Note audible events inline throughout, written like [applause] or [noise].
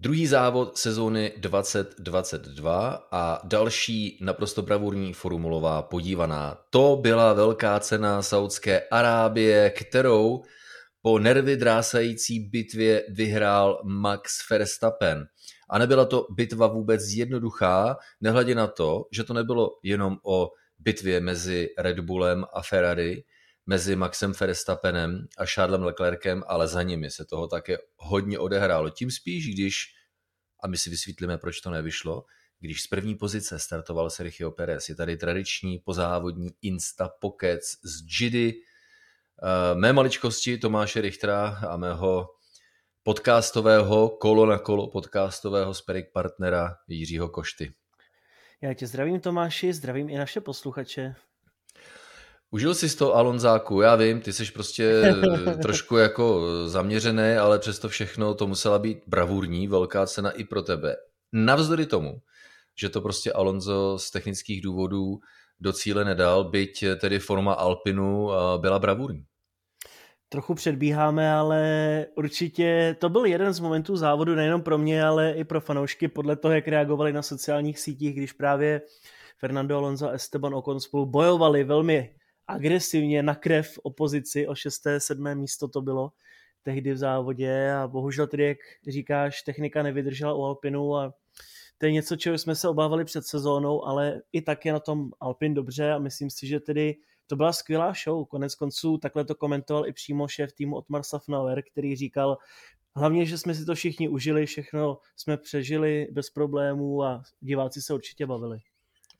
Druhý závod sezóny 2022 a další naprosto bravurní formulová podívaná. To byla velká cena Saudské Arábie, kterou po nervy drásající bitvě vyhrál Max Verstappen. A nebyla to bitva vůbec jednoduchá, nehledě na to, že to nebylo jenom o bitvě mezi Red Bullem a Ferrari, mezi Maxem Verstappenem a Charlesem Leclercem, ale za nimi se toho také hodně odehrálo. Tím spíš, když, a my si vysvětlíme, proč to nevyšlo, když z první pozice startoval Sergio Perez. Je tady tradiční pozávodní Insta Pokec z Jidy, eh, mé maličkosti Tomáše Richtera a mého podcastového, kolo na kolo podcastového sperik partnera Jiřího Košty. Já tě zdravím Tomáši, zdravím i naše posluchače. Užil jsi to Alonzáku, já vím, ty jsi prostě [laughs] trošku jako zaměřený, ale přesto všechno to musela být bravurní, velká cena i pro tebe. Navzdory tomu, že to prostě Alonso z technických důvodů do cíle nedal, byť tedy forma Alpinu byla bravurní. Trochu předbíháme, ale určitě to byl jeden z momentů závodu nejenom pro mě, ale i pro fanoušky podle toho, jak reagovali na sociálních sítích, když právě Fernando Alonso a Esteban Ocon spolu bojovali velmi agresivně na krev opozici o 6. 7. místo to bylo tehdy v závodě a bohužel tedy, jak říkáš, technika nevydržela u Alpinu a to je něco, čeho jsme se obávali před sezónou, ale i tak je na tom Alpin dobře a myslím si, že tedy to byla skvělá show. Konec konců takhle to komentoval i přímo šéf týmu Otmar Safnauer, který říkal, hlavně, že jsme si to všichni užili, všechno jsme přežili bez problémů a diváci se určitě bavili.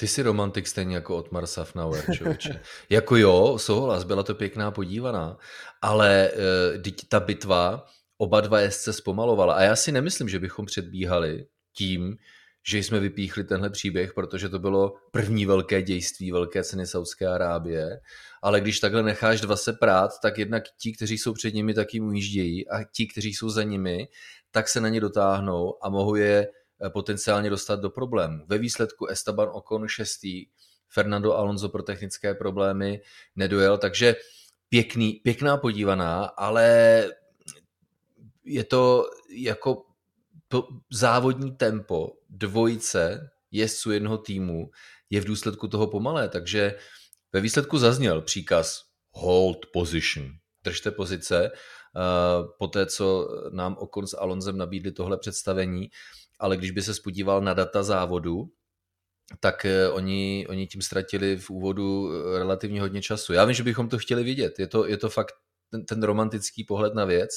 Ty jsi romantik stejně jako Otmar Safnauer, člověče. [laughs] jako jo, souhlas, byla to pěkná podívaná, ale e, ta bitva oba dva jezdce zpomalovala. A já si nemyslím, že bychom předbíhali tím, že jsme vypíchli tenhle příběh, protože to bylo první velké dějství velké ceny Saudské Arábie, ale když takhle necháš dva se prát, tak jednak ti, kteří jsou před nimi, tak jim ujíždějí a ti, kteří jsou za nimi, tak se na ně dotáhnou a mohou je potenciálně dostat do problémů. Ve výsledku Esteban Ocon šestý, Fernando Alonso pro technické problémy nedojel, takže pěkný, pěkná podívaná, ale je to jako závodní tempo dvojice jezdců jednoho týmu je v důsledku toho pomalé, takže ve výsledku zazněl příkaz hold position, držte pozice, po té, co nám Okon s Alonzem nabídli tohle představení, ale když by se spodíval na data závodu, tak eh, oni, oni tím ztratili v úvodu eh, relativně hodně času. Já vím, že bychom to chtěli vidět, je to, je to fakt ten, ten romantický pohled na věc,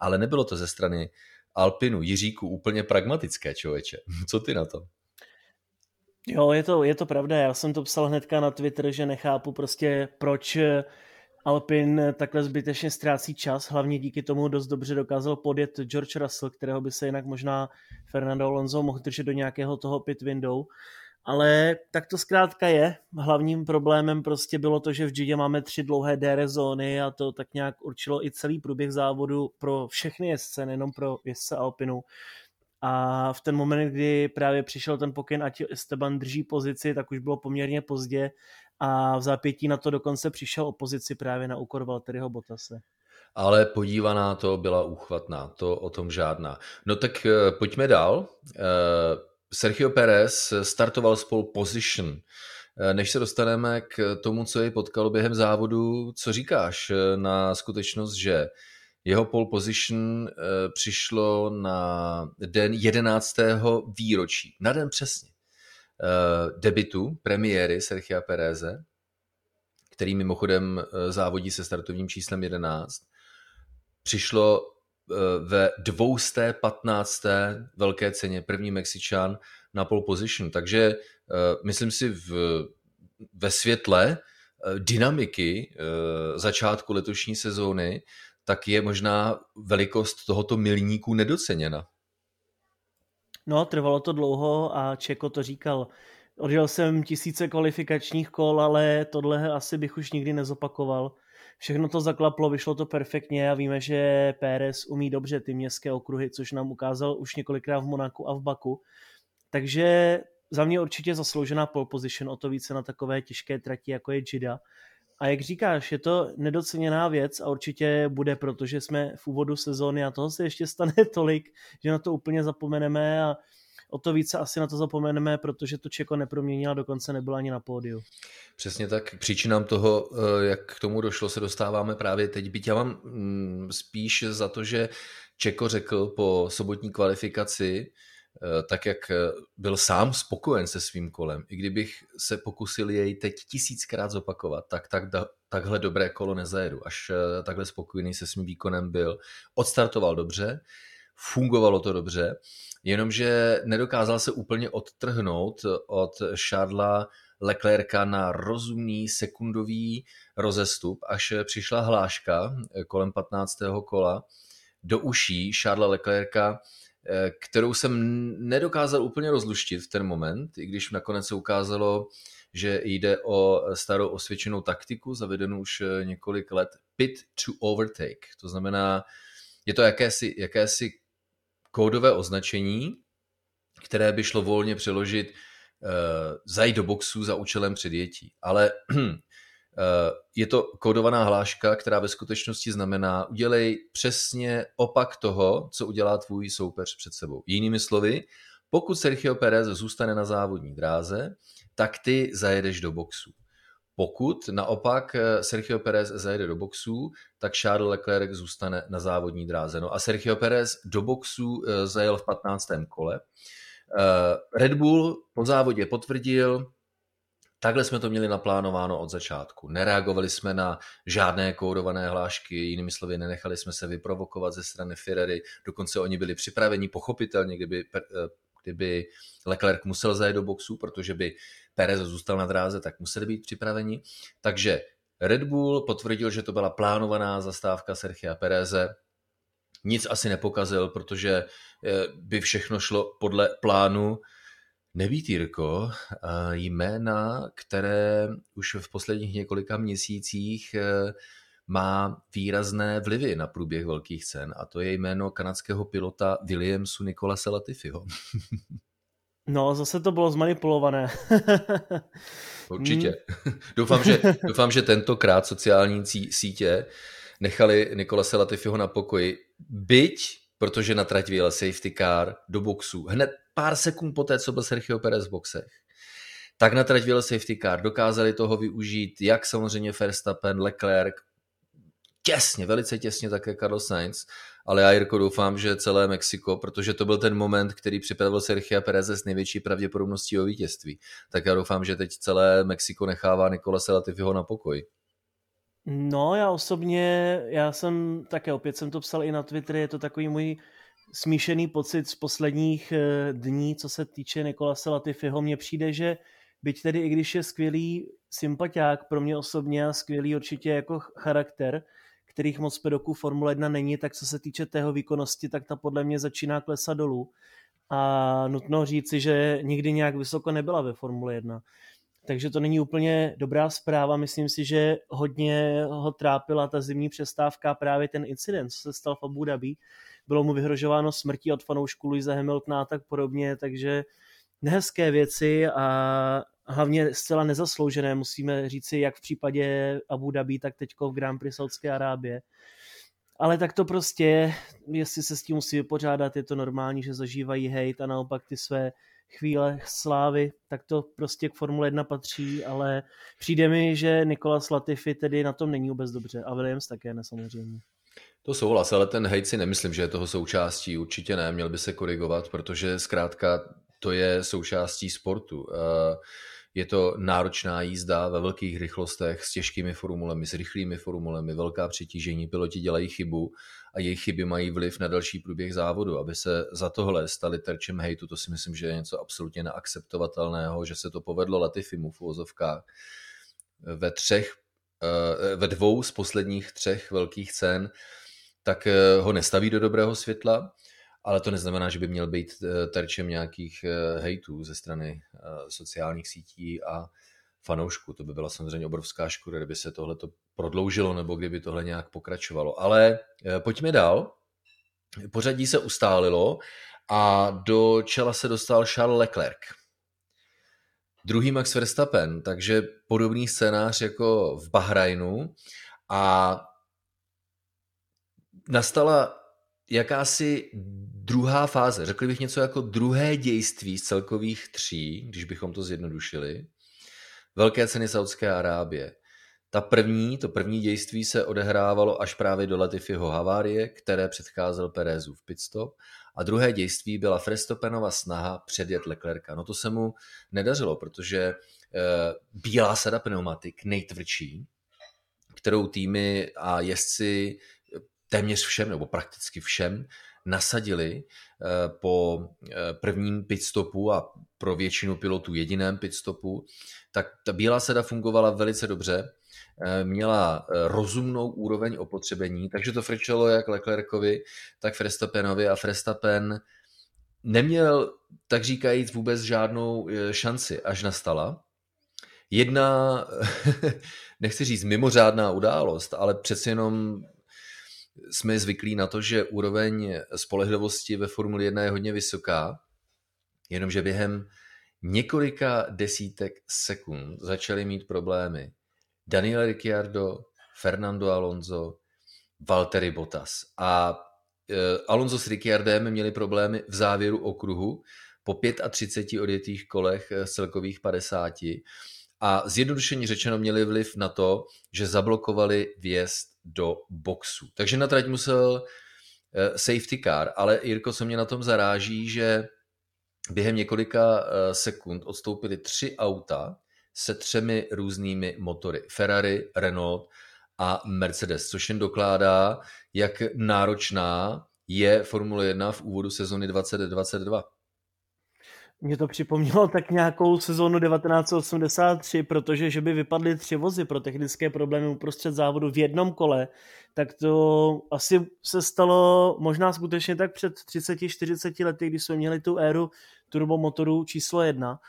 ale nebylo to ze strany Alpinu, Jiříku, úplně pragmatické, člověče. [laughs] Co ty na to? Jo, je to, je to pravda. Já jsem to psal hnedka na Twitter, že nechápu prostě, proč Alpin takhle zbytečně ztrácí čas. Hlavně díky tomu dost dobře dokázal podjet George Russell, kterého by se jinak možná Fernando Alonso mohl držet do nějakého toho pit window. Ale tak to zkrátka je. Hlavním problémem prostě bylo to, že v Gidě máme tři dlouhé DRS zóny a to tak nějak určilo i celý průběh závodu pro všechny jezdce, nejenom pro jezdce Alpinu. A v ten moment, kdy právě přišel ten pokyn, ať Esteban drží pozici, tak už bylo poměrně pozdě a v zápětí na to dokonce přišel opozici právě na úkor Valtteriho Botase. Ale podívaná to byla úchvatná, to o tom žádná. No tak eh, pojďme dál. Eh, Sergio Perez startoval s pole position. Eh, než se dostaneme k tomu, co jej potkalo během závodu, co říkáš na skutečnost, že jeho pole position přišlo na den 11. výročí, na den přesně, debitu premiéry Sergio Pereze, který mimochodem závodí se startovním číslem 11, přišlo Eh, ve 215. velké ceně, první Mexičan na pole position. Takže eh, myslím si v, ve světle eh, dynamiky začátku letošní sezóny, tak je možná velikost tohoto milníku nedoceněna. No, trvalo to dlouho a Čeko to říkal. Odjel jsem tisíce kvalifikačních kol, ale tohle asi bych už nikdy nezopakoval všechno to zaklaplo, vyšlo to perfektně a víme, že Pérez umí dobře ty městské okruhy, což nám ukázal už několikrát v Monaku a v Baku. Takže za mě určitě zasloužená pole position, o to více na takové těžké trati, jako je Jida. A jak říkáš, je to nedoceněná věc a určitě bude, protože jsme v úvodu sezóny a toho se ještě stane [laughs] tolik, že na to úplně zapomeneme a o to více asi na to zapomeneme, protože to Čeko neproměnila, dokonce nebyla ani na pódiu. Přesně tak. Příčinám toho, eh, jak k tomu došlo, se dostáváme právě teď. Byť já mám mm, spíš za to, že Čeko řekl po sobotní kvalifikaci, tak jak eh, byl sám spokojen se svým kolem, i kdybych se pokusil jej teď tisíckrát zopakovat, tak, tak takhle dobré kolo nezajedu. Až takhle spokojený se svým výkonem byl. Odstartoval dobře, fungovalo to dobře, jenomže nedokázal se úplně odtrhnout od Šádla Leclerca na rozumný sekundový rozestup, až přišla hláška kolem 15. kola do uší Šádla Leclerca, kterou jsem nedokázal úplně rozluštit v ten moment, i když nakonec se ukázalo, že jde o starou osvědčenou taktiku, zavedenou už několik let, pit to overtake. To znamená, je to jakési, jakési kódové označení, které by šlo volně přeložit uh, zajít do boxu za účelem předjetí. Ale [clears throat] je to kódovaná hláška, která ve skutečnosti znamená udělej přesně opak toho, co udělá tvůj soupeř před sebou. Jinými slovy, pokud Sergio Perez zůstane na závodní dráze, tak ty zajedeš do boxu. Pokud naopak eh, Sergio Perez zajede do boxů, tak Charles Leclerc zůstane na závodní dráze. No a Sergio Perez do boxů eh, zajel v 15. kole. Eh, Red Bull po závodě potvrdil, Takhle jsme to měli naplánováno od začátku. Nereagovali jsme na žádné kódované hlášky, jinými slovy, nenechali jsme se vyprovokovat ze strany Ferrari, dokonce oni byli připraveni, pochopitelně, kdyby, kdyby Leclerc musel zajet do boxu, protože by Perez zůstal na dráze, tak museli být připraveni. Takže Red Bull potvrdil, že to byla plánovaná zastávka Sergia Pereze. Nic asi nepokazil, protože eh, by všechno šlo podle plánu. Neví Jirko, jména, které už v posledních několika měsících eh, má výrazné vlivy na průběh velkých cen a to je jméno kanadského pilota Williamsu Nikola Latifiho. [laughs] No, zase to bylo zmanipulované. [laughs] Určitě. [laughs] doufám, že, doufám, že tentokrát sociální sítě nechali Nikolase Latifiho na pokoji. Byť, protože na trať vyjel safety car do boxu. Hned pár sekund poté, co byl Sergio Perez v boxech. Tak na trať vyjel safety car. Dokázali toho využít jak samozřejmě Verstappen, Leclerc, těsně, velice těsně také Carlos Sainz, ale já Jirko doufám, že celé Mexiko, protože to byl ten moment, který připravil Sergio Perez s největší pravděpodobností o vítězství, tak já doufám, že teď celé Mexiko nechává Nikola Latifiho na pokoj. No, já osobně, já jsem také, opět jsem to psal i na Twitter, je to takový můj smíšený pocit z posledních eh, dní, co se týče Nikola Latifiho. Mně přijde, že byť tedy i když je skvělý sympatiák pro mě osobně a skvělý určitě jako charakter, kterých moc pedoků Formule 1 není, tak co se týče tého výkonnosti, tak ta podle mě začíná klesat dolů. A nutno říci, že nikdy nějak vysoko nebyla ve Formule 1. Takže to není úplně dobrá zpráva. Myslím si, že hodně ho trápila ta zimní přestávka, právě ten incident, co se stal v Abu Dhabi. Bylo mu vyhrožováno smrtí od fanoušků Luisa Hamiltona a tak podobně, takže nehezké věci a hlavně zcela nezasloužené, musíme říci, jak v případě Abu Dhabi, tak teďko v Grand Prix Saudské Arábie. Ale tak to prostě je, jestli se s tím musí vypořádat, je to normální, že zažívají hejt a naopak ty své chvíle slávy, tak to prostě k Formule 1 patří, ale přijde mi, že Nikola Latifi tedy na tom není vůbec dobře a Williams také ne samozřejmě. To souhlas, ale ten hejt si nemyslím, že je toho součástí, určitě ne, měl by se korigovat, protože zkrátka to je součástí sportu. Uh, je to náročná jízda ve velkých rychlostech s těžkými formulemi, s rychlými formulemi, velká přetížení, piloti dělají chybu a jejich chyby mají vliv na další průběh závodu. Aby se za tohle stali terčem hejtu, to si myslím, že je něco absolutně neakceptovatelného, že se to povedlo Latifimu v uvozovkách. Ve třech, eh, ve dvou z posledních třech velkých cen, tak eh, ho nestaví do dobrého světla ale to neznamená, že by měl být eh, terčem nějakých eh, hejtů ze strany sociálních sítí a fanoušků. To by byla samozřejmě obrovská škoda, kdyby se tohle prodloužilo nebo kdyby tohle nějak pokračovalo. Ale pojďme dál. Pořadí se ustálilo a do čela se dostal Charles Leclerc. druhý Max Verstappen, takže podobný scénář jako v Bahrajnu a nastala jakási druhá fáze, řekl bych něco jako druhé dějství z celkových tří, když bychom to zjednodušili, velké ceny Saudské Arábie. Ta první, to první dějství se odehrávalo až právě do Latifiho havárie, které předcházel Perezův pitstop. A druhé dějství byla Frestopenova snaha předjet Leclerca. No to se mu nedařilo, protože e, bílá sada pneumatik, nejtvrdší, kterou týmy a jezdci téměř všem, nebo prakticky všem, nasadili eh, po eh, prvním pitstopu a pro většinu pilotů jediném pitstopu, tak ta bílá seda fungovala velice dobře, eh, měla rozumnou úroveň opotřebení, takže to frčelo jak Leclercovi, tak Verstappenovi a Verstappen neměl, tak říkajíc, vůbec žádnou šanci, až nastala. Jedna, [laughs] nechci říct mimořádná událost, ale přeci jenom jsme zvyklí na to, že úroveň spolehlivosti ve Formuli 1 je hodně vysoká, jenomže během několika desítek sekund začali mít problémy Daniel Ricciardo, Fernando Alonso, Valtteri Bottas. A e, Alonso s Ricciardem měli problémy v závěru okruhu po 35 odjetých kolech z celkových 50 a zjednodušeně řečeno měli vliv na to, že zablokovali vjezd do boxu. Takže na trať musel eh, safety car, ale Jirko, co mě na tom zaráží, že během několika eh, sekund odstoupily tři auta se třemi různými motory. Ferrari, Renault a Mercedes, což jen dokládá, jak náročná je Formule 1 v úvodu sezony 2022. Mě to připomnělo tak nějakou sezónu 1983, protože že by vypadly tři vozy pro technické problémy uprostřed závodu v jednom kole, tak to asi se stalo možná skutečně tak před 30-40 lety, kdy jsme měli tu éru turbomotorů číslo jedna.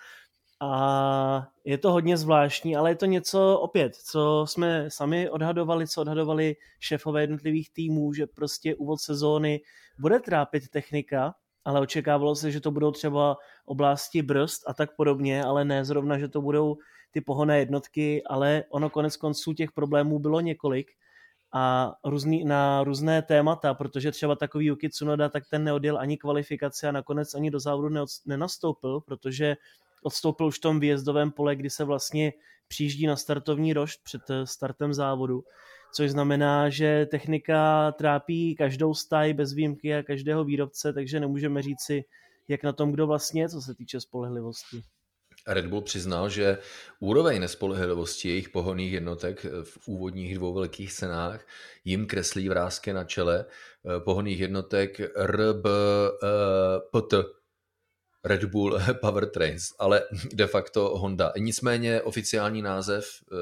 A je to hodně zvláštní, ale je to něco opět, co jsme sami odhadovali, co odhadovali šéfové jednotlivých týmů, že prostě úvod sezóny bude trápit technika, ale očekávalo se, že to budou třeba oblasti brzd a tak podobně, ale ne zrovna, že to budou ty pohonné jednotky, ale ono konec konců těch problémů bylo několik a různý, na různé témata, protože třeba takový Yuki Tsunoda, tak ten neodjel ani kvalifikaci a nakonec ani do závodu nenastoupil, protože odstoupil už v tom výjezdovém pole, kdy se vlastně přijíždí na startovní rošt před startem závodu což znamená, že technika trápí každou staj bez výjimky a každého výrobce, takže nemůžeme říci, jak na tom kdo vlastně, co se týče spolehlivosti. Red Bull přiznal, že úroveň nespolehlivosti jejich pohonných jednotek v úvodních dvou velkých cenách jim kreslí vrázky na čele eh, pohonných jednotek RBPT, Red Bull [laughs] Powertrains, ale de facto Honda. Nicméně oficiální název, eh,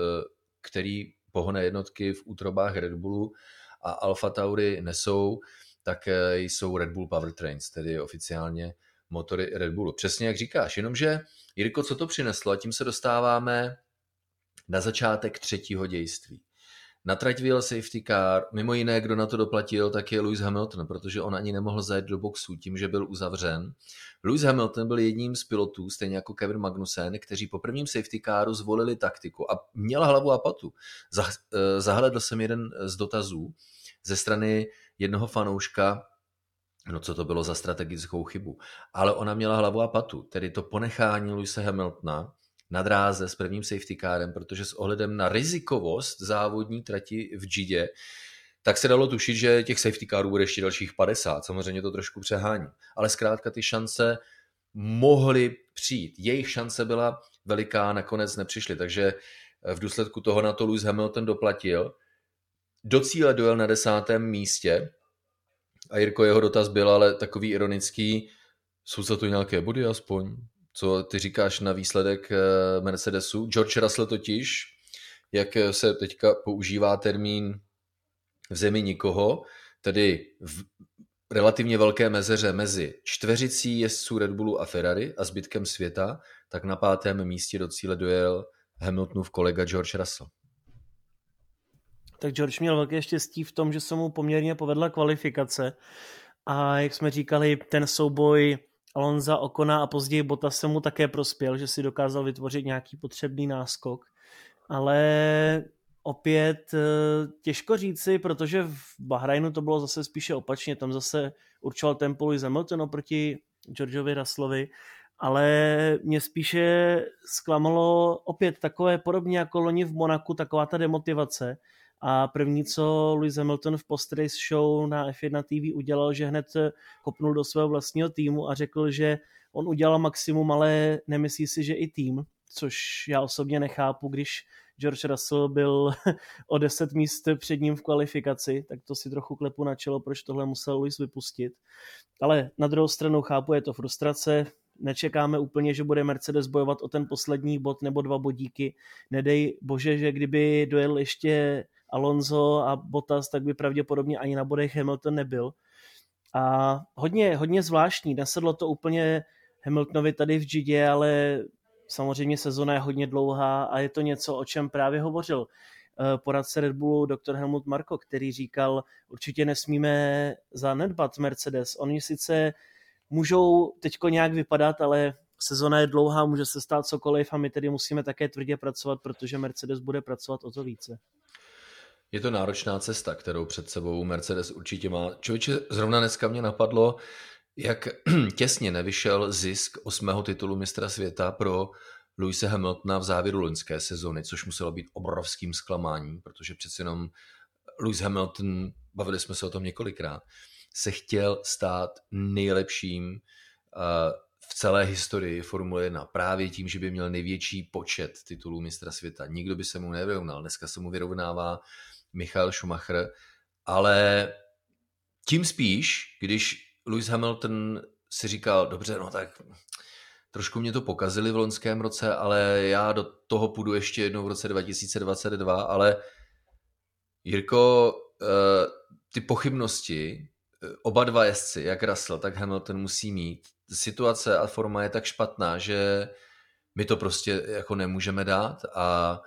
který pohonné jednotky v útrobách Red Bullu a Alfa Tauri nesou, tak eh, jsou Red Bull Powertrains, tedy oficiálně motory Red Bullu. Přesně jak říkáš, jenomže Jirko, co to přineslo? A tím se dostáváme na začátek třetího dějství. Na trať vyjel safety car, mimo jiné, kdo na to doplatil, tak je Lewis Hamilton, protože on ani nemohl zajet do boxu tím, že byl uzavřen. Lewis Hamilton byl jedním z pilotů, stejně jako Kevin Magnussen, kteří po prvním safety caru zvolili taktiku a měl hlavu a patu. Eh, zahledl jsem jeden z dotazů ze strany jednoho fanouška, no co to bylo za strategickou chybu. Ale ona měla hlavu a patu, tedy to ponechání Luise Hamiltona na dráze s prvním safety kárem, protože s ohledem na rizikovost závodní trati v Gidě, tak se dalo tušit, že těch safety kárů bude ještě dalších 50. Samozřejmě to trošku přehání. Ale zkrátka ty šance mohly přijít. Jejich šance byla veliká, nakonec nepřišly. Takže v důsledku toho na to Lewis Hamilton doplatil. Do cíle dojel na desátém místě. A Jirko, jeho dotaz byl ale takový ironický, jsou za to nějaké body aspoň? Co ty říkáš na výsledek eh, Mercedesu? George Russell totiž, jak se teďka používá termín v zemi nikoho, tedy v relativně velké mezeře mezi čtveřicí jezdců Red Bullu a Ferrari a zbytkem světa, tak na pátém místě do cíle dojel Hamiltonův kolega George Russell. Tak George měl velké štěstí v tom, že se mu poměrně povedla kvalifikace a jak jsme říkali, ten souboj Alonza Okona a později Bota se mu také prospěl, že si dokázal vytvořit nějaký potřebný náskok. Ale opět eh, těžko říci, protože v Bahrajnu to bylo zase spíše opačně, tam zase určoval tempo Lewis Hamilton oproti Georgeovi Russellovi, ale mě spíše zklamalo opět takové podobně jako loni v Monaku, taková ta demotivace, a první, co Lewis Hamilton v post-race show na F1 TV udělal, že hned kopnul do svého vlastního týmu a řekl, že on udělal maximum, ale nemyslí si, že i tým, což já osobně nechápu, když George Russell byl [laughs] o 10 míst před ním v kvalifikaci, tak to si trochu klepu na čelo, proč tohle musel Lewis vypustit. Ale na druhou stranu chápu, je to frustrace, nečekáme úplně, že bude Mercedes bojovat o ten poslední bod nebo dva bodíky. Nedej bože, že kdyby dojel ještě Alonso a Bottas, tak by pravděpodobně ani na bodech Hamilton nebyl. A hodně, hodně zvláštní, nesedlo to úplně Hamiltonovi tady v Gidě, ale samozřejmě sezona je hodně dlouhá a je to něco, o čem právě hovořil eh, poradce Red Bullu dr. Helmut Marko, který říkal, určitě nesmíme zanedbat Mercedes. Oni sice můžou teďko nějak vypadat, ale sezona je dlouhá, může se stát cokoliv a my tedy musíme také tvrdě pracovat, protože Mercedes bude pracovat o to více. Je to náročná cesta, kterou před sebou Mercedes určitě má. Člověče, zrovna dneska mě napadlo, jak [clears throat] těsně nevyšel zisk osmého titulu mistra světa pro Luise Hamiltona v závěru loňské sezony, což muselo být obrovským zklamáním, protože přeci jenom Lewis Hamilton, bavili jsme se o tom několikrát, se chtěl stát nejlepším eh, v celé historii Formule 1 právě tím, že by měl největší počet titulů mistra světa. Nikdo by se mu nevyrovnal. Dneska se mu vyrovnává Michael Schumacher, ale tím spíš, když Lewis Hamilton si říkal, dobře, no tak trošku mě to pokazili v loňském roce, ale já do toho půjdu ještě jednou v roce 2022, ale Jirko, eh, ty pochybnosti, eh, oba dva jezdci, jak Russell, tak Hamilton musí mít. Situace a forma je tak špatná, že my to prostě jako nemůžeme dát a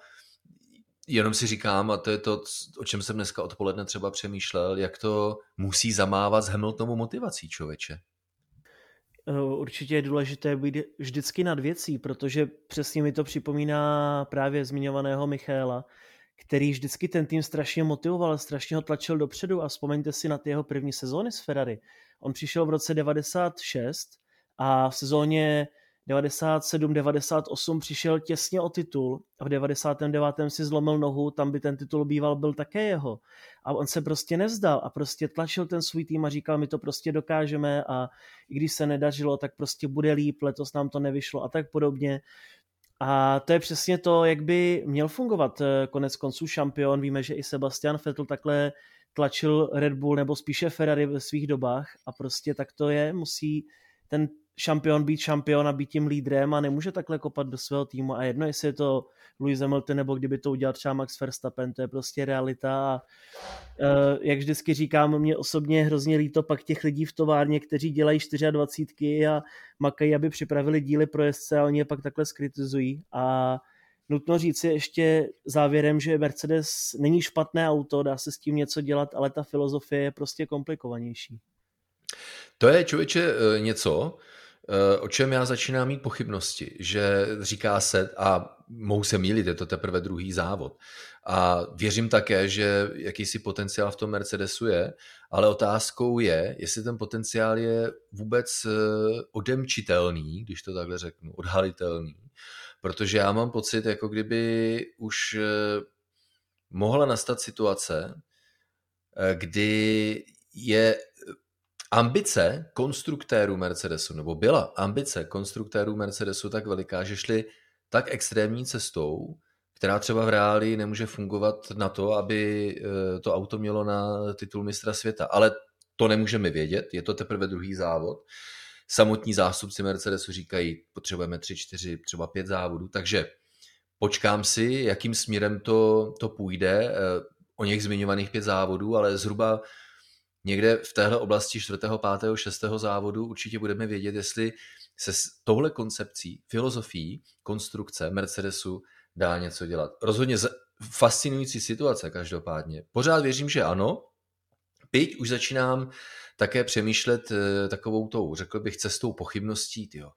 jenom si říkám, a to je to, o čem jsem dneska odpoledne třeba přemýšlel, jak to musí zamávat s Hamiltonovou motivací člověče. Eh, určitě je důležité být vždycky nad věcí, protože přesně mi to připomíná právě zmiňovaného Michaela, který vždycky ten tým strašně motivoval, strašně ho tlačil dopředu a vzpomeňte si na ty jeho první sezóny s Ferrari. On přišel v roce 96 a v sezóně 97-98 přišel těsně o titul a v 99. si zlomil nohu, tam by ten titul býval byl také jeho. A on se prostě nevzdal a prostě tlačil ten svůj tým a říkal, my to prostě dokážeme a i když se nedařilo, tak prostě bude líp, letos nám to nevyšlo a tak podobně. A to je přesně to, jak by měl fungovat eh, konec konců šampion. Víme, že i Sebastian Vettel takhle tlačil Red Bull nebo spíše Ferrari ve svých dobách a prostě tak to je, musí ten šampion být šampion a být tím lídrem a nemůže takhle kopat do svého týmu. A jedno, jestli je to Louis Hamilton nebo kdyby to udělal třeba Max Verstappen, to je prostě realita. A uh, jak vždycky říkám, mě osobně hrozně líto pak těch lidí v továrně, kteří dělají 24 a makají, aby připravili díly pro jezdce a oni je pak takhle skritizují a Nutno říct si ještě závěrem, že Mercedes není špatné auto, dá se s tím něco dělat, ale ta filozofie je prostě komplikovanější. To je člověče eh, něco, o čem já začínám mít pochybnosti, že říká se, a mohu se mýlit, je to teprve druhý závod, a věřím také, že jakýsi potenciál v tom Mercedesu je, ale otázkou je, jestli ten potenciál je vůbec eh, odemčitelný, když to takhle řeknu, odhalitelný. Protože já mám pocit, jako kdyby už eh, mohla nastat situace, kdy je ambice konstruktérů Mercedesu, nebo byla ambice konstruktérů Mercedesu tak veliká, že šli tak extrémní cestou, která třeba v reáli nemůže fungovat na to, aby eh, to auto mělo na titul mistra světa. Ale to nemůžeme vědět, je to teprve druhý závod. Samotní zástupci Mercedesu říkají, potřebujeme tři, čtyři, třeba pět závodů, takže počkám si, jakým směrem to, to půjde, eh, o něch zmiňovaných pět závodů, ale zhruba někde v téhle oblasti 4., 5., 6. závodu určitě budeme vědět, jestli se s touhle koncepcí, filozofií, konstrukce Mercedesu dá něco dělat. Rozhodně fascinující situace každopádně. Pořád věřím, že ano. Byť už začínám také přemýšlet eh, takovou tou, řekl bych, cestou pochybností, tyjo.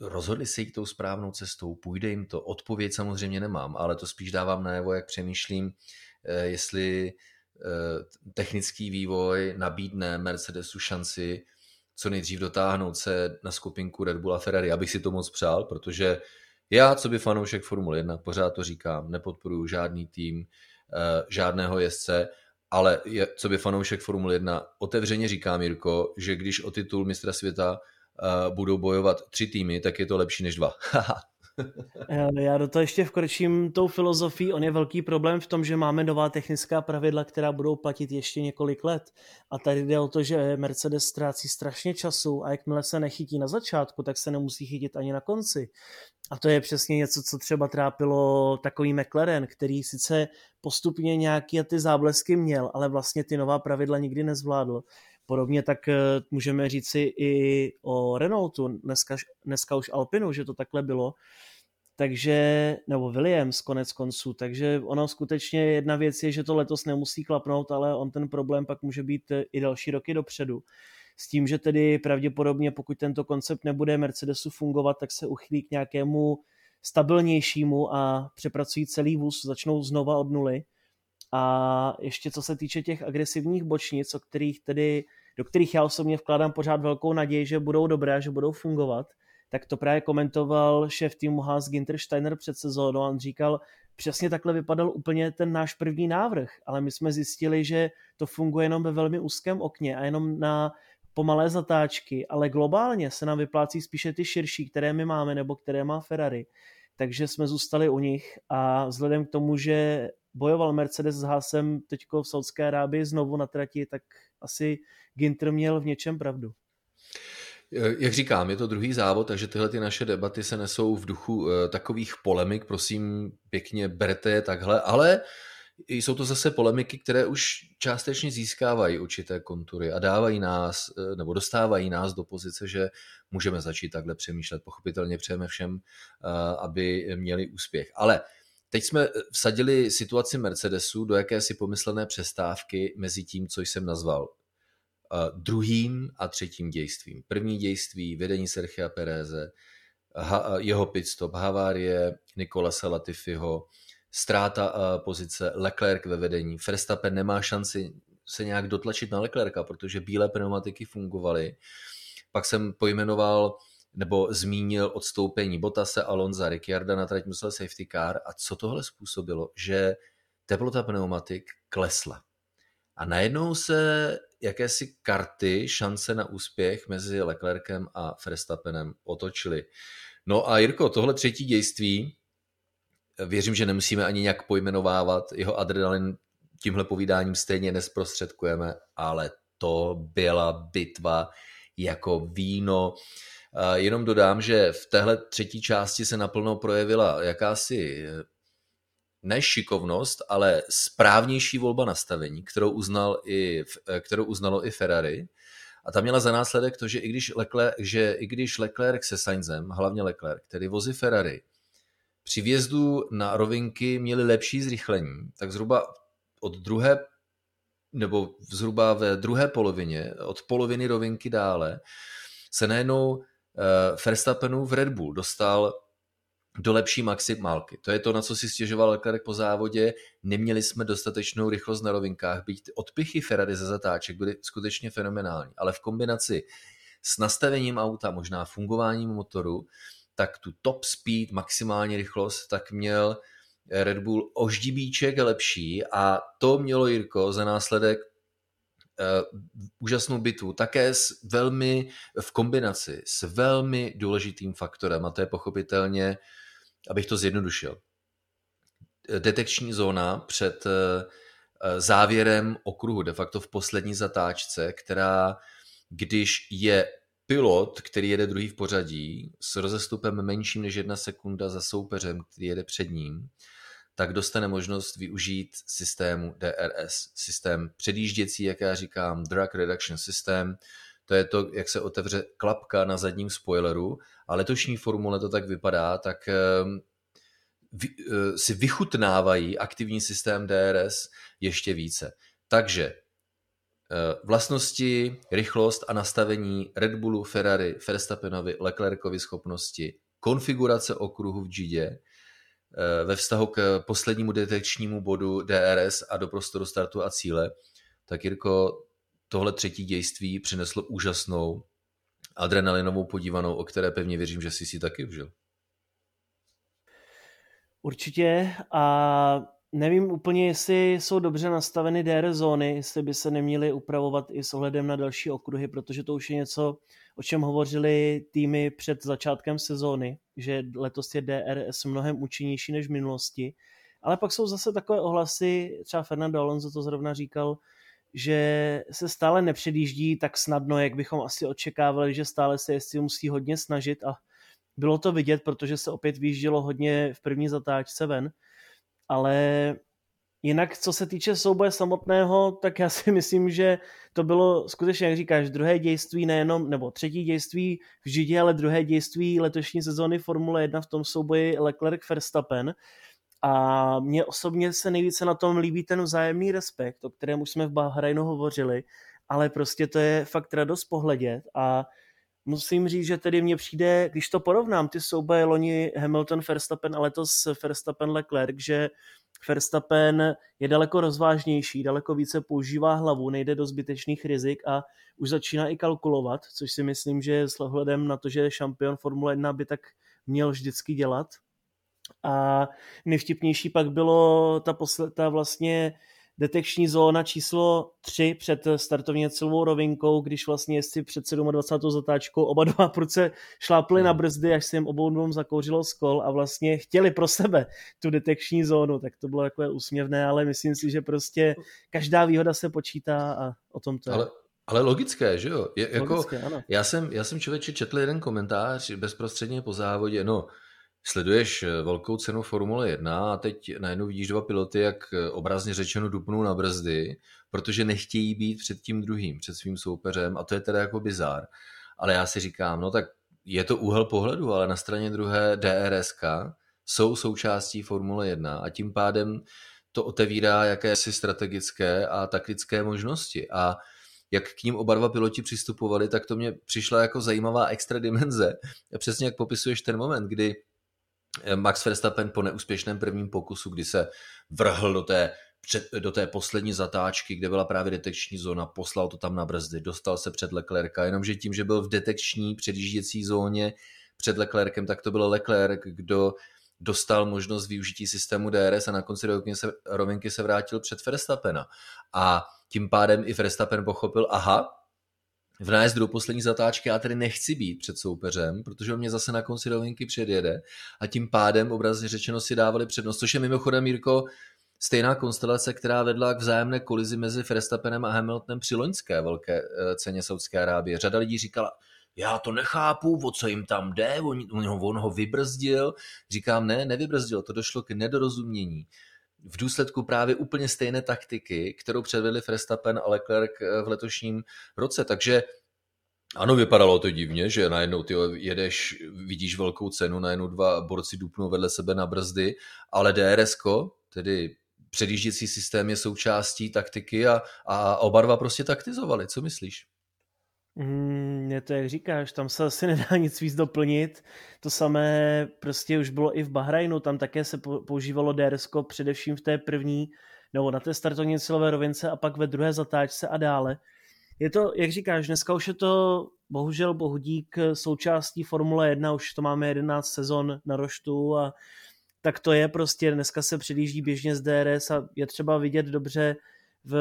Rozhodli se jít tou správnou cestou, půjde jim to. Odpověď samozřejmě nemám, ale to spíš dávám najevo, jak přemýšlím, eh, jestli technický vývoj nabídne Mercedesu šanci co nejdřív dotáhnout se na skupinku Red Bull a Ferrari. Abych si to moc přál, protože já, co by fanoušek Formule 1, pořád to říkám, nepodporuji žádný tým, eh, žádného jezdce, ale co by fanoušek Formule 1, otevřeně říkám, Jirko, že když o titul mistra světa uh, budou bojovat tři týmy, tak je to lepší než dva. [laughs] Já do toho ještě vkročím tou filozofií. On je velký problém v tom, že máme nová technická pravidla, která budou platit ještě několik let. A tady jde o to, že Mercedes ztrácí strašně času a jakmile se nechytí na začátku, tak se nemusí chytit ani na konci. A to je přesně něco, co třeba trápilo takový McLaren, který sice postupně nějaké ty záblesky měl, ale vlastně ty nová pravidla nikdy nezvládl. Podobně tak eh, můžeme říci i o Renaultu, dneska, dneska už Alpinu, že to takhle bylo, takže, nebo Williams konec konců, takže ono skutečně jedna věc je, že to letos nemusí klapnout, ale on ten problém pak může být eh, i další roky dopředu. S tím, že tedy pravděpodobně, pokud tento koncept nebude Mercedesu fungovat, tak se uchylí k nějakému stabilnějšímu a přepracují celý vůz, začnou znova od nuly a ještě co se týče těch agresivních bočnic, o kterých tedy, do kterých já osobně vkládám pořád velkou naději, že budou dobré, že budou fungovat, tak to právě komentoval šéf týmu Hans Ginter Steiner před sezónou a on říkal, přesně takhle vypadal úplně ten náš první návrh, ale my jsme zjistili, že to funguje jenom ve velmi úzkém okně a jenom na pomalé zatáčky, ale globálně se nám vyplácí spíše ty širší, které my máme nebo které má Ferrari. Takže jsme zůstali u nich a vzhledem k tomu, že bojoval Mercedes s Haasem teďko v Saudské Arábii znovu na trati, tak asi Ginter měl v něčem pravdu. Jak říkám, je to druhý závod, takže tyhle ty naše debaty se nesou v duchu eh, takových polemik, prosím pěkně berte je takhle, ale jsou to zase polemiky, které už částečně získávají určité kontury a dávají nás, eh, nebo dostávají nás do pozice, že můžeme začít takhle přemýšlet. Pochopitelně přejeme všem, eh, aby měli úspěch. Ale Teď jsme eh, vsadili situaci Mercedesu do jakési pomyslené přestávky mezi tím, co jsem nazval uh, druhým a třetím dějstvím. První dějství, vedení Sergio Pereze, ha, jeho pitstop, havárie Nikola Latifiho, ztráta pozice Leclerc ve vedení. Verstappen nemá šanci se nějak dotlačit na Leclerca, protože bílé pneumatiky fungovaly. Pak jsem pojmenoval nebo zmínil odstoupení Botase, Alonza, Ricciarda na trať musel safety car a co tohle způsobilo, že teplota pneumatik klesla. A najednou se jakési karty, šance na úspěch mezi Leclerkem a Verstappenem otočily. No a Jirko, tohle třetí dějství, věřím, že nemusíme ani nějak pojmenovávat, jeho adrenalin tímhle povídáním stejně nesprostředkujeme, ale to byla bitva jako víno. Jenom dodám, že v téhle třetí části se naplno projevila jakási eh, nešikovnost, ale správnější volba nastavení, kterou, uznal i, eh, kterou uznalo i Ferrari. A ta měla za následek to, že i když Leclerc, že i když Leclerc se Sainzem, hlavně Leclerc, tedy vozy Ferrari, při vjezdu na rovinky měli lepší zrychlení, tak zhruba od druhé nebo zhruba ve druhé polovině, od poloviny rovinky dále, se najednou uh, Verstappenu v Red Bull dostal do lepší maximálky. To je to, na co si stěžoval Leclerc po závodě. Neměli jsme dostatečnou rychlost na rovinkách, byť odpichy Ferrari ze zatáček byly skutečně fenomenální, ale v kombinaci s nastavením auta, možná fungováním motoru, tak tu top speed, maximální rychlost, tak měl Red Bull o ždibíček lepší a to mělo Jirko za následek úžasnou bitvu, také s velmi v kombinaci s velmi důležitým faktorem a to je pochopitelně, abych to zjednodušil, detekční zóna před uh, závěrem okruhu, de facto v poslední zatáčce, která, když je pilot, který jede druhý v pořadí, s rozestupem menším než jedna sekunda za soupeřem, který jede před ním, tak dostane možnost využít systému DRS, systém předjížděcí, jak já říkám, Drag Reduction System, to je to, jak se otevře klapka na zadním spoileru a letošní formule to tak vypadá, tak ehm, eh, si vychutnávají aktivní systém DRS ještě více. Takže vlastnosti, rychlost a nastavení Red Bullu, Ferrari, Verstappenovi, Leclercovi schopnosti, konfigurace okruhu v GD ve vztahu k poslednímu detekčnímu bodu DRS a do prostoru startu a cíle, tak Jirko, tohle třetí dějství přineslo úžasnou adrenalinovou podívanou, o které pevně věřím, že jsi si taky užil. Určitě a nevím úplně, jestli jsou dobře nastaveny DR zóny, jestli by se neměly upravovat i s ohledem na další okruhy, protože to už je něco, o čem hovořili týmy před začátkem sezóny, že letos je DRS mnohem účinnější než v minulosti. Ale pak jsou zase takové ohlasy, třeba Fernando Alonso to zrovna říkal, že se stále nepředjíždí tak snadno, jak bychom asi očekávali, že stále se jestli musí hodně snažit a bylo to vidět, protože se opět vyjíždělo hodně v první zatáčce ven, ale jinak, co se týče souboje samotného, tak já si [laughs] myslím, že to bylo skutečně, jak říkáš, druhé dějství nejenom, nebo třetí dějství v Židě, ale druhé dějství letošní sezóny Formule 1 v tom souboji Leclerc-Verstappen. A mně osobně se nejvíce na tom líbí ten vzájemný respekt, o kterém už jsme v Bahrajnu hovořili, ale prostě to je fakt radost pohledět a musím říct, že tedy mně přijde, když to porovnám, ty souboje loni Hamilton, Verstappen a letos Verstappen Leclerc, že Verstappen je daleko rozvážnější, daleko více používá hlavu, nejde do zbytečných rizik a už začíná i kalkulovat, což si myslím, že s ohledem na to, že je šampion Formule 1 by tak měl vždycky dělat. A nejvtipnější pak bylo ta, posled, ta vlastně detekční zóna číslo 3 před startovně celou rovinkou, když vlastně jestli před 27. zatáčkou oba dva [laughs] pruce šlápli na hmm. brzdy, až se jim obou dvou zakouřilo skol a vlastně chtěli pro sebe tu detekční zónu, tak to bylo takové úsměvné, ale myslím si, že prostě každá výhoda se počítá a o tom to je. Ale... Ale logické, že jo? Je, jako, logické, ano. Já jsem, já jsem člověče četl jeden komentář bezprostředně po závodě, no, sleduješ eh, velkou cenu Formule 1 a teď najednou vidíš dva piloty, jak eh, obrazně řečeno dupnou na brzdy, protože nechtějí být před tím druhým, před svým soupeřem a to je teda jako bizár. Ale já si říkám, no tak je to úhel pohledu, ale na straně druhé DRSK jsou součástí Formule 1 a tím pádem to otevírá jakési strategické a taktické možnosti a jak k ním oba dva piloti přistupovali, tak to mě přišla jako zajímavá extra dimenze. [laughs] Přesně jak popisuješ ten moment, kdy Max Verstappen po neúspěšném prvním pokusu, kdy se vrhl do té, před, do té poslední zatáčky, kde byla právě detekční zóna, poslal to tam na brzdy, dostal se před Leclerca, jenomže tím, že byl v detekční předjížděcí zóně před Leclercem, tak to byl Leclerc, kdo dostal možnost využití systému DRS a na konci se, rovinky se vrátil před Verstappena. A tím pádem i Verstappen pochopil, aha, v nájezdu do poslední zatáčky já tedy nechci být před soupeřem, protože on mě zase na konci rovinky předjede a tím pádem obrazně řečeno si dávali přednost, což je mimochodem, Mírko, stejná konstelace, která vedla k vzájemné kolizi mezi Verstappenem a Hamiltonem při loňské velké eh, ceně Saudské Arábie. Řada lidí říkala, já to nechápu, o co jim tam jde, on, on, ho, on ho vybrzdil. Říkám, ne, nevybrzdil, to došlo k nedorozumění v důsledku právě úplně stejné taktiky, kterou předvedli Verstappen a Leclerc eh, v letošním roce. Takže ano, vypadalo to divně, že najednou ty jedeš, vidíš velkou cenu, najednou dva borci dupnou vedle sebe na brzdy, ale DRS, tedy předjížděcí systém je součástí taktiky a, a oba dva prostě taktizovali. Co myslíš? Mm, je to, jak říkáš, tam se asi [laughs] nedá nic víc doplnit. To samé prostě už bylo i v Bahrajnu, tam také se používalo DRS především v té první, nebo na té startovní silové rovince a pak ve druhé zatáčce a dále. Je to, jak říkáš, dneska už je to bohužel bohudík součástí Formule 1, už to máme 11 sezon na roštu a tak to je prostě, dneska se předjíždí běžně z DRS a je třeba vidět dobře v,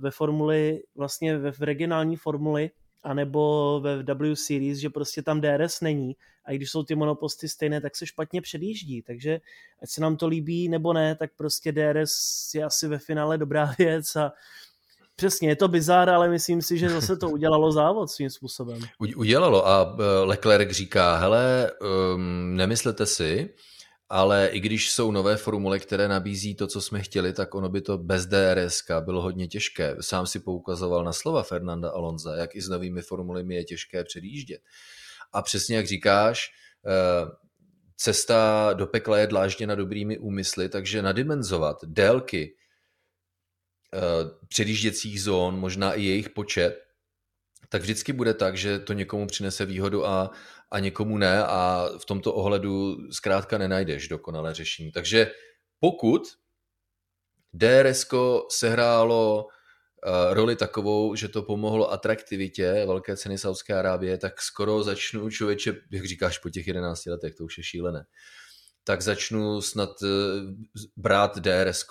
ve formuli, vlastně ve v regionální formuli, anebo ve W Series, že prostě tam DRS není a i když jsou ty monoposty stejné, tak se špatně předjíždí, takže ať se nám to líbí nebo ne, tak prostě DRS je asi ve finále dobrá [laughs] věc a Přesně, je to bizár, ale myslím si, že zase to udělalo závod svým způsobem. Udělalo a eh, Leclerc říká, hele, um, nemyslete si, ale i když jsou nové formule, které nabízí to, co jsme chtěli, tak ono by to bez DRS bylo hodně těžké. Sám si poukazoval na slova Fernanda Alonza, jak i s novými formulemi je těžké předjíždět. A přesně jak říkáš, eh, cesta do pekla je dlážděna dobrými úmysly, takže nadimenzovat délky předjížděcích zón, možná i jejich počet, tak vždycky bude tak, že to někomu přinese výhodu a, a někomu ne a v tomto ohledu zkrátka nenajdeš dokonalé řešení. Takže pokud DRS sehrálo uh, roli takovou, že to pomohlo atraktivitě velké ceny Saudské Arábie, tak skoro začnu člověče, jak říkáš, po těch 11 letech, to už je šílené, tak začnu snad uh, brát DRS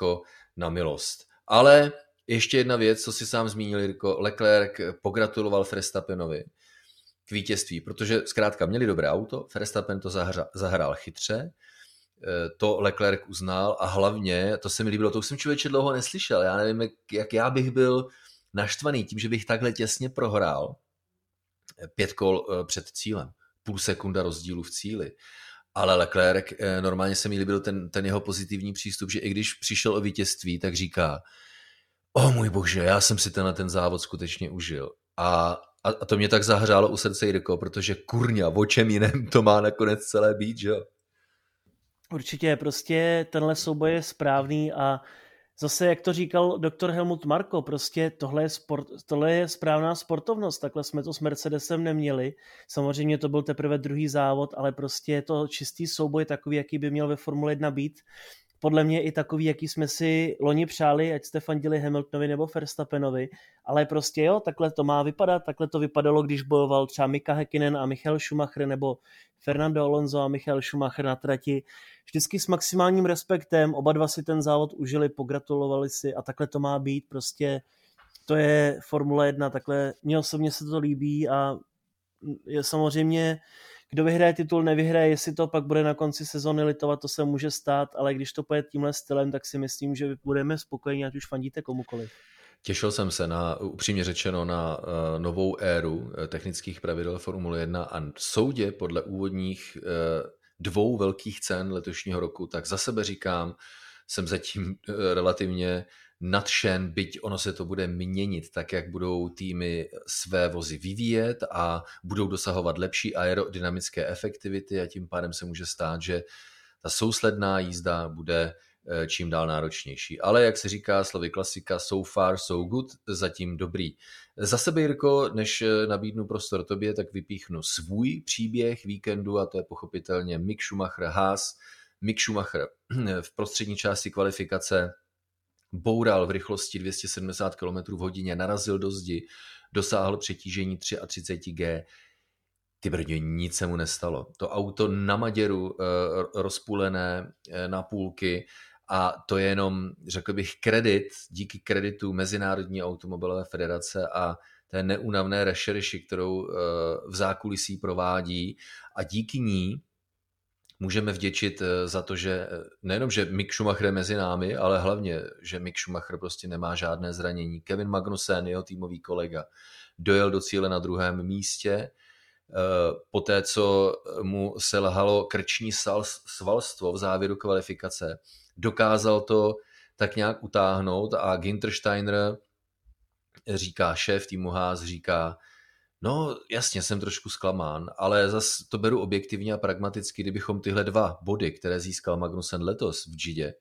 na milost. Ale ještě jedna věc, co si sám zmínil, Jirko, Leclerc pogratuloval Verstappenovi k vítězství, protože zkrátka měli dobré auto, Verstappen to zahra, zahrál chytře, eh, to Leclerc uznal a hlavně, to se mi líbilo, to už jsem člověče dlouho neslyšel, já nevím, jak, jak já bych byl naštvaný tím, že bych takhle těsně prohrál pět kol eh, před cílem, půl sekunda rozdílu v cíli. Ale Leclerc, eh, normálně se mi líbil ten, ten jeho pozitivní přístup, že i když přišel o vítězství, tak říká, o můj bože, já jsem si tenhle ten závod skutečně užil. A, a, a to mě tak zahřálo u srdce Jirko, protože kurňa, o čem jiném to má nakonec celé být, že jo? Určitě, prostě tenhle souboj je správný a zase, jak to říkal doktor Helmut Marko, prostě tohle je, sport, tohle je správná sportovnost, takhle jsme to s Mercedesem neměli. Samozřejmě to byl teprve druhý závod, ale prostě je to čistý souboj takový, jaký by měl ve Formule 1 být podle mě i takový, jaký jsme si loni přáli, ať jste fandili Hamiltonovi nebo Verstappenovi, ale prostě jo, takhle to má vypadat, takhle to vypadalo, když bojoval třeba Mika Häkkinen a Michal Schumacher nebo Fernando Alonso a Michal Schumacher na trati. Vždycky s maximálním respektem, oba dva si ten závod užili, pogratulovali si a takhle to má být, prostě to je Formule 1, takhle mně osobně se to líbí a je samozřejmě kdo vyhraje titul, nevyhraje, jestli to pak bude na konci sezóny litovat, to se může stát, ale když to pojede tímhle stylem, tak si myslím, že budeme spokojeni, ať už fandíte komukoliv. Těšil jsem se na, upřímně řečeno, na uh, novou éru uh, technických pravidel Formule 1 a soudě podle úvodních uh, dvou velkých cen letošního roku, tak za sebe říkám, jsem zatím relativně nadšen, byť ono se to bude měnit tak, jak budou týmy své vozy vyvíjet a budou dosahovat lepší aerodynamické efektivity a tím pádem se může stát, že ta sousledná jízda bude eh, čím dál náročnější. Ale jak se říká slovy klasika, so far, so good, zatím dobrý. Za sebe, Jirko, než eh, nabídnu prostor tobě, tak vypíchnu svůj příběh víkendu a to je pochopitelně Mick Schumacher Haas. Mick Schumacher v prostřední části kvalifikace boural v rychlosti 270 km v hodině, narazil do zdi, dosáhl přetížení 33 G. Ty brdě, nic se mu nestalo. To auto na Maděru eh, rozpůlené eh, na půlky a to je jenom, řekl bych, kredit, díky kreditu Mezinárodní automobilové federace a té neúnavné rešerši, kterou eh, v zákulisí provádí a díky ní můžeme vděčit eh, za to, že eh, nejenom, že Mick Schumacher je mezi námi, ale hlavně, že Mick Schumacher prostě nemá žádné zranění. Kevin Magnussen, jeho týmový kolega, dojel do cíle na druhém místě, eh, poté co mu selhalo krční svalstvo v závěru kvalifikace, dokázal to tak nějak utáhnout a Ginter Steiner říká, šéf týmu Haas říká, No jasně, jsem trošku zklamán, ale zas to beru objektivně a pragmaticky, kdybychom tyhle dva body, které získal Magnussen letos v Gidě,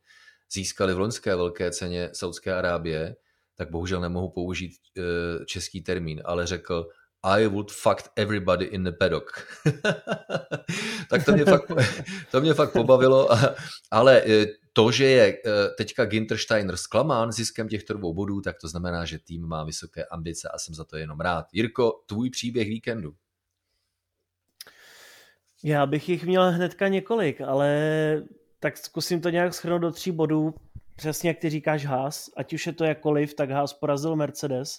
získali v loňské velké ceně Saudské Arábie, tak bohužel nemohu použít e, český termín, ale řekl I would fuck everybody in the paddock. [laughs] tak to mě, fakt, [laughs] to mě fakt pobavilo, ale e, to, že je eh, teďka Gintersteiner zklamán ziskem těchto dvou bodů, tak to znamená, že tým má vysoké ambice a jsem za to jenom rád. Jirko, tvůj příběh víkendu. Já bych jich měl hnedka několik, ale tak zkusím to nějak schrnout do tří bodů. Přesně jak ty říkáš Haas, ať už je to jakkoliv, tak Haas porazil Mercedes.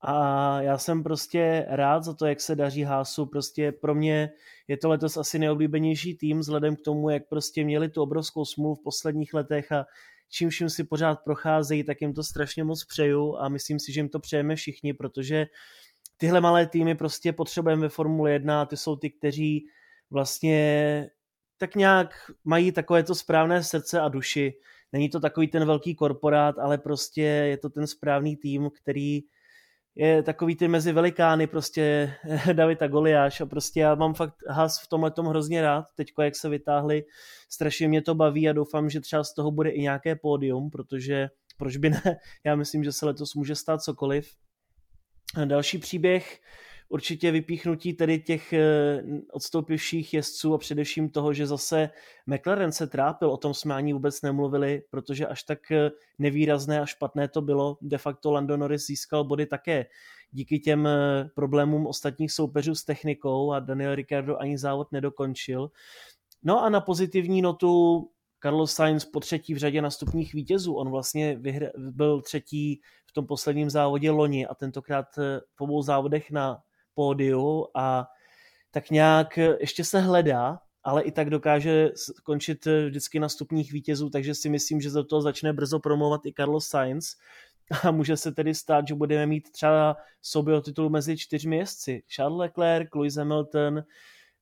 A já jsem prostě rád za to, jak se daří Hásu. Prostě pro mě je to letos asi neoblíbenější tým, vzhledem k tomu, jak prostě měli tu obrovskou smůlu v posledních letech a čím vším si pořád procházejí, tak jim to strašně moc přeju a myslím si, že jim to přejeme všichni, protože tyhle malé týmy prostě potřebujeme ve Formule 1 a ty jsou ty, kteří vlastně tak nějak mají takové to správné srdce a duši. Není to takový ten velký korporát, ale prostě je to ten správný tým, který je takový ty mezi velikány, prostě [laughs] David a Goliáš a prostě já mám fakt has v tomhle tom hrozně rád, teďko jak se vytáhli, strašně mě to baví a doufám, že třeba z toho bude i nějaké pódium, protože proč by ne? [laughs] Já myslím, že se letos může stát cokoliv. Další příběh, určitě vypíchnutí tedy těch eh, odstoupivších jezdců a především toho, že zase McLaren se trápil, o tom jsme ani vůbec nemluvili, protože až tak eh, nevýrazné a špatné to bylo. De facto Lando Norris získal body také díky těm eh, problémům ostatních soupeřů s technikou a Daniel Ricciardo ani závod nedokončil. No a na pozitivní notu Carlos Sainz po třetí v řadě nastupních vítězů. On vlastně vyhr- byl třetí v tom posledním závodě loni a tentokrát v obou závodech na pódiu a tak nějak ještě se hledá, ale i tak dokáže končit vždycky na stupních vítězů, takže si myslím, že za to začne brzo promovat i Carlos Sainz [laughs] a může se tedy stát, že budeme mít třeba souboj o titul mezi čtyřmi jezdci. Charles Leclerc, Lewis Hamilton,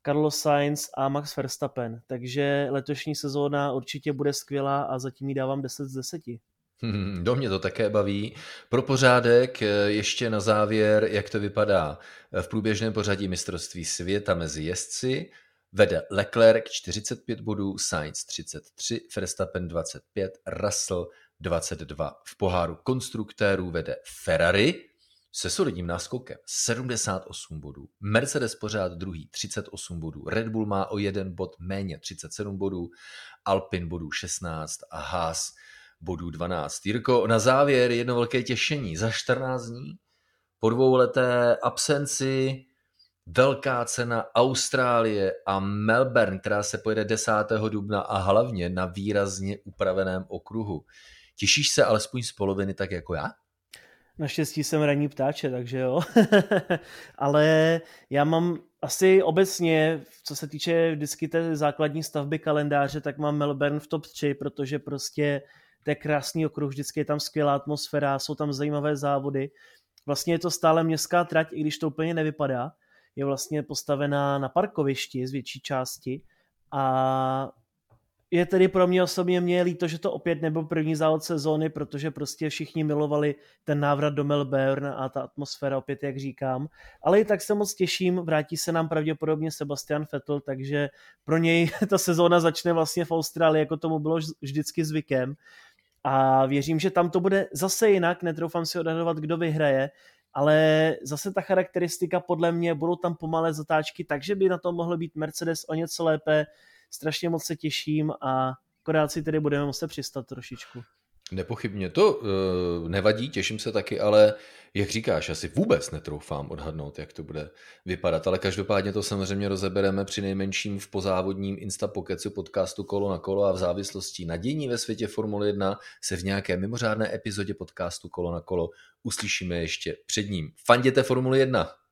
Carlos Sainz a Max Verstappen. Takže letošní sezóna určitě bude skvělá a zatím jí dávám 10 z 10. Hmm, do mě to také baví. Pro pořádek eh, ještě na závěr, jak to vypadá v průběžném pořadí mistrovství světa mezi jezdci. Vede Leclerc 45 bodů, Sainz 33, Verstappen 25, Russell 22. V poháru konstruktérů vede Ferrari se solidním náskokem 78 bodů, Mercedes pořád druhý 38 bodů, Red Bull má o jeden bod méně 37 bodů, Alpin bodů 16 a Haas bodů 12. Jirko, na závěr jedno velké těšení. Za 14 dní po dvouleté absenci velká cena Austrálie a Melbourne, která se pojede 10. dubna a hlavně na výrazně upraveném okruhu. Těšíš se alespoň z poloviny tak jako já? Naštěstí jsem ranní ptáče, takže jo. [laughs] Ale já mám asi obecně, co se týče vždycky té základní stavby kalendáře, tak mám Melbourne v top 3, protože prostě to je krásný okruh, vždycky je tam skvělá atmosféra, jsou tam zajímavé závody. Vlastně je to stále městská trať, i když to úplně nevypadá. Je vlastně postavená na parkovišti z větší části a je tedy pro mě osobně mě líto, že to opět nebyl první závod sezóny, protože prostě všichni milovali ten návrat do Melbourne a ta atmosféra opět, jak říkám. Ale i tak se moc těším, vrátí se nám pravděpodobně Sebastian Vettel, takže pro něj [laughs] ta sezóna začne vlastně v Austrálii, jako tomu bylo vždycky zvykem a věřím, že tam to bude zase jinak, netroufám si odhadovat, kdo vyhraje, ale zase ta charakteristika podle mě, budou tam pomalé zatáčky, takže by na to mohl být Mercedes o něco lépe, strašně moc se těším a akorát si tedy budeme muset přistat trošičku. Nepochybně to uh, nevadí, těším se taky, ale jak říkáš, asi vůbec netroufám odhadnout, jak to bude vypadat, ale každopádně to samozřejmě rozebereme při nejmenším v pozávodním Instapokecu podcastu Kolo na kolo a v závislosti na dění ve světě Formule 1 se v nějaké mimořádné epizodě podcastu Kolo na kolo uslyšíme ještě před ním. Fanděte Formule 1!